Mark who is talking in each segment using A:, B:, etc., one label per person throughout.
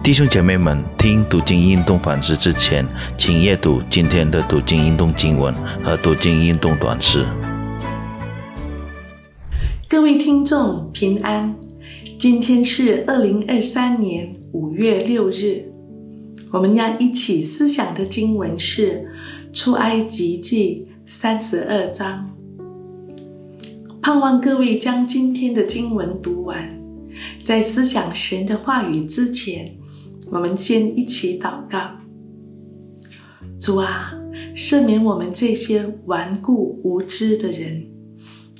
A: 弟兄姐妹们，听读经运动反思之前，请阅读今天的读经运动经文和读经运动短诗。
B: 各位听众平安，今天是二零二三年五月六日，我们要一起思想的经文是《出埃及记》三十二章。盼望各位将今天的经文读完，在思想神的话语之前。我们先一起祷告，主啊，赦免我们这些顽固无知的人。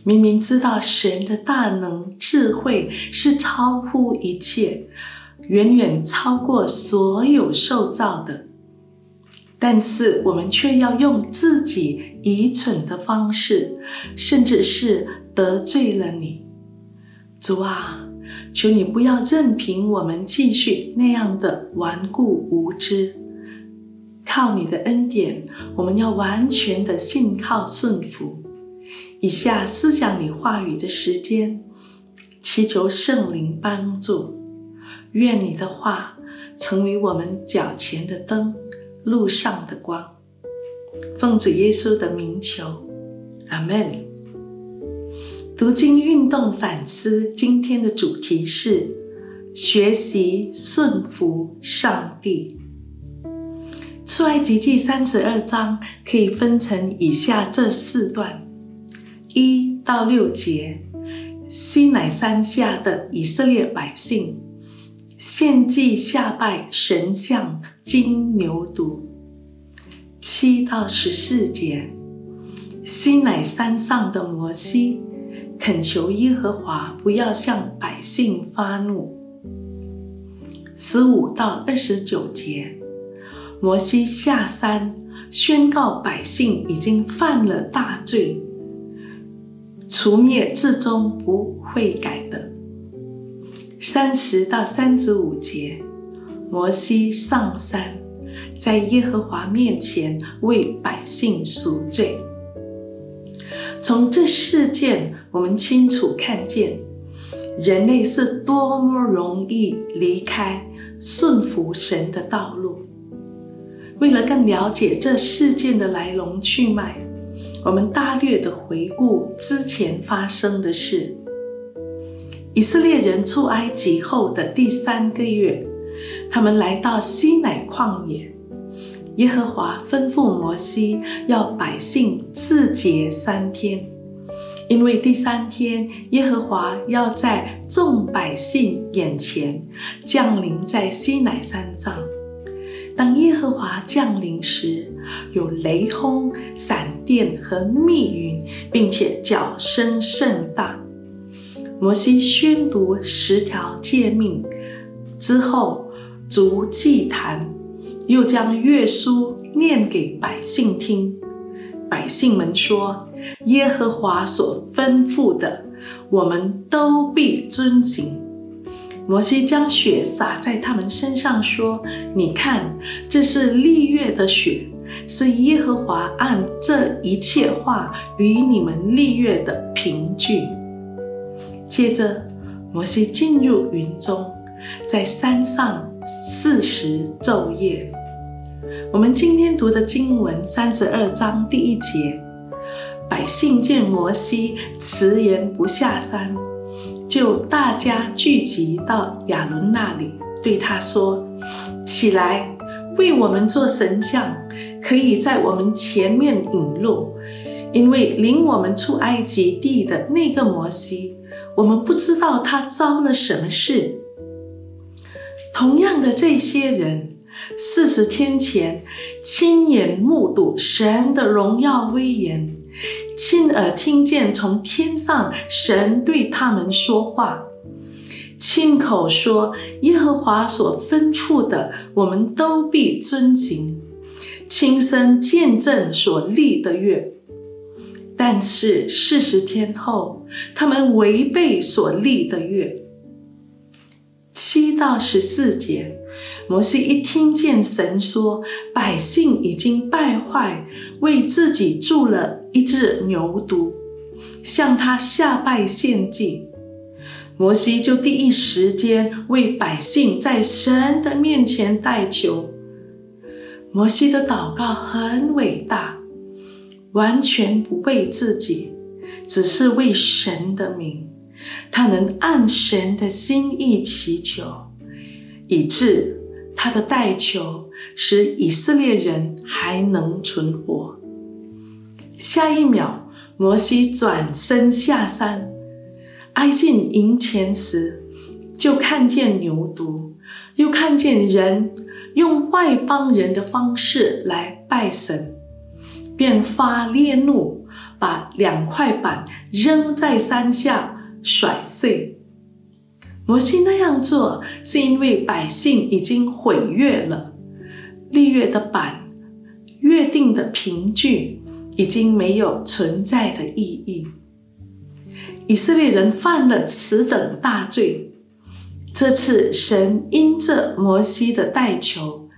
B: 明明知道神的大能智慧是超乎一切，远远超过所有受造的，但是我们却要用自己愚蠢的方式，甚至是得罪了你，主啊。求你不要任凭我们继续那样的顽固无知，靠你的恩典，我们要完全的信靠顺服。以下思想你话语的时间，祈求圣灵帮助，愿你的话成为我们脚前的灯，路上的光。奉主耶稣的名求，阿门。读经运动反思，今天的主题是学习顺服上帝。出埃及记三十二章可以分成以下这四段：一到六节，西乃山下的以色列百姓献祭下拜神像金牛犊；七到十四节，西乃山上的摩西。恳求耶和华不要向百姓发怒。十五到二十九节，摩西下山宣告百姓已经犯了大罪，除灭至终不会改的。三十到三十五节，摩西上山，在耶和华面前为百姓赎罪。从这事件，我们清楚看见，人类是多么容易离开顺服神的道路。为了更了解这事件的来龙去脉，我们大略的回顾之前发生的事。以色列人出埃及后的第三个月，他们来到西乃旷野。耶和华吩咐摩西，要百姓自洁三天，因为第三天耶和华要在众百姓眼前降临在西乃山上。当耶和华降临时，有雷轰、闪电和密云，并且脚声甚大。摩西宣读十条诫命之后，逐祭坛。又将月书念给百姓听，百姓们说：“耶和华所吩咐的，我们都必遵行。”摩西将血洒在他们身上，说：“你看，这是立月的血，是耶和华按这一切话与你们立月的凭据。”接着，摩西进入云中，在山上四时昼夜。我们今天读的经文三十二章第一节，百姓见摩西迟延不下山，就大家聚集到亚伦那里，对他说：“起来，为我们做神像，可以在我们前面引路，因为领我们出埃及地的那个摩西，我们不知道他遭了什么事。同样的，这些人。”四十天前，亲眼目睹神的荣耀威严，亲耳听见从天上神对他们说话，亲口说耶和华所吩咐的，我们都必遵行，亲身见证所立的约。但是四十天后，他们违背所立的约。七到十四节。摩西一听见神说百姓已经败坏，为自己铸了一只牛犊，向他下拜献祭，摩西就第一时间为百姓在神的面前代求。摩西的祷告很伟大，完全不为自己，只是为神的名。他能按神的心意祈求，以致他的代求使以色列人还能存活。下一秒，摩西转身下山，挨近营前时，就看见牛犊，又看见人用外邦人的方式来拜神，便发烈怒，把两块板扔在山下。甩碎。摩西那样做，是因为百姓已经毁约了，立约的板、约定的凭据已经没有存在的意义。以色列人犯了此等大罪，这次神因着摩西的代求，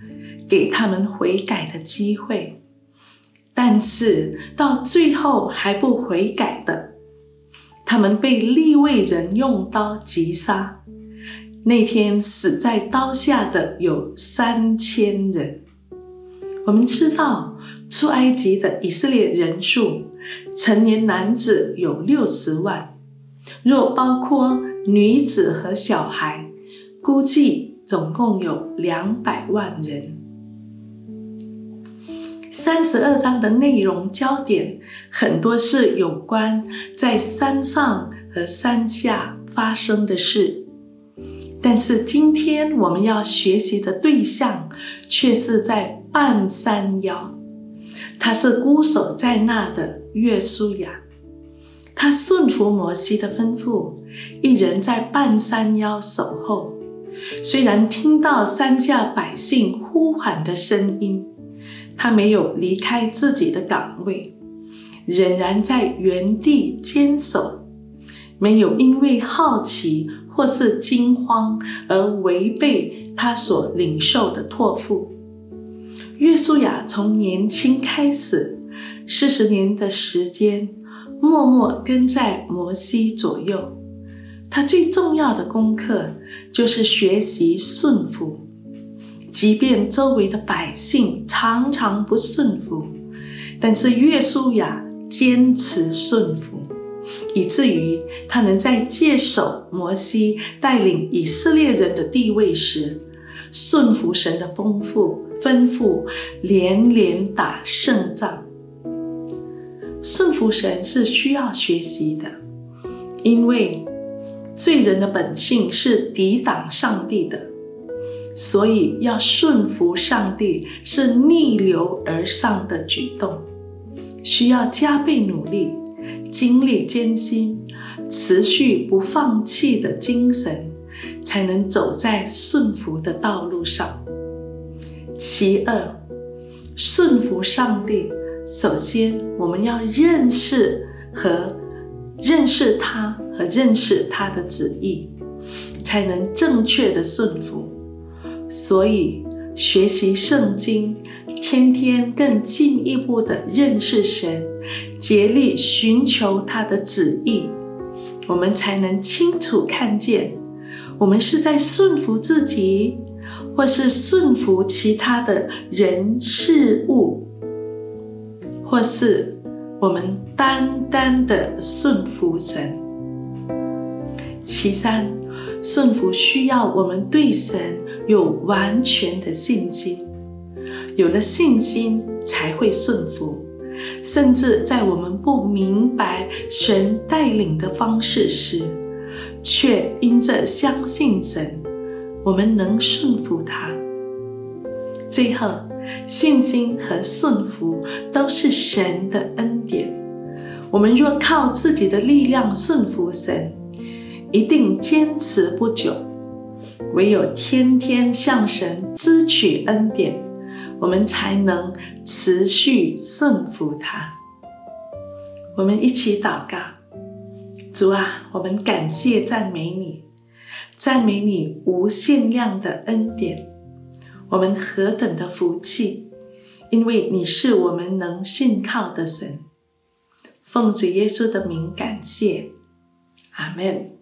B: 给他们悔改的机会，但是到最后还不悔改的。他们被利未人用刀击杀，那天死在刀下的有三千人。我们知道出埃及的以色列人数，成年男子有六十万，若包括女子和小孩，估计总共有两百万人。三十二章的内容焦点很多是有关在山上和山下发生的事，但是今天我们要学习的对象却是在半山腰，他是孤守在那的约书亚，他顺服摩西的吩咐，一人在半山腰守候，虽然听到山下百姓呼喊的声音。他没有离开自己的岗位，仍然在原地坚守，没有因为好奇或是惊慌而违背他所领受的托付。约书亚从年轻开始，四十年的时间，默默跟在摩西左右。他最重要的功课就是学习顺服。即便周围的百姓常常不顺服，但是约书亚坚持顺服，以至于他能在接手摩西带领以色列人的地位时，顺服神的丰富吩咐，连连打胜仗。顺服神是需要学习的，因为罪人的本性是抵挡上帝的。所以，要顺服上帝是逆流而上的举动，需要加倍努力、经历艰辛、持续不放弃的精神，才能走在顺服的道路上。其二，顺服上帝，首先我们要认识和认识他和认识他的旨意，才能正确的顺服。所以，学习圣经，天天更进一步的认识神，竭力寻求他的旨意，我们才能清楚看见，我们是在顺服自己，或是顺服其他的人事物，或是我们单单的顺服神。其三，顺服需要我们对神。有完全的信心，有了信心才会顺服，甚至在我们不明白神带领的方式时，却因着相信神，我们能顺服他。最后，信心和顺服都是神的恩典。我们若靠自己的力量顺服神，一定坚持不久。唯有天天向神支取恩典，我们才能持续顺服他。我们一起祷告：主啊，我们感谢赞美你，赞美你无限量的恩典。我们何等的福气，因为你是我们能信靠的神。奉主耶稣的名感谢，阿门。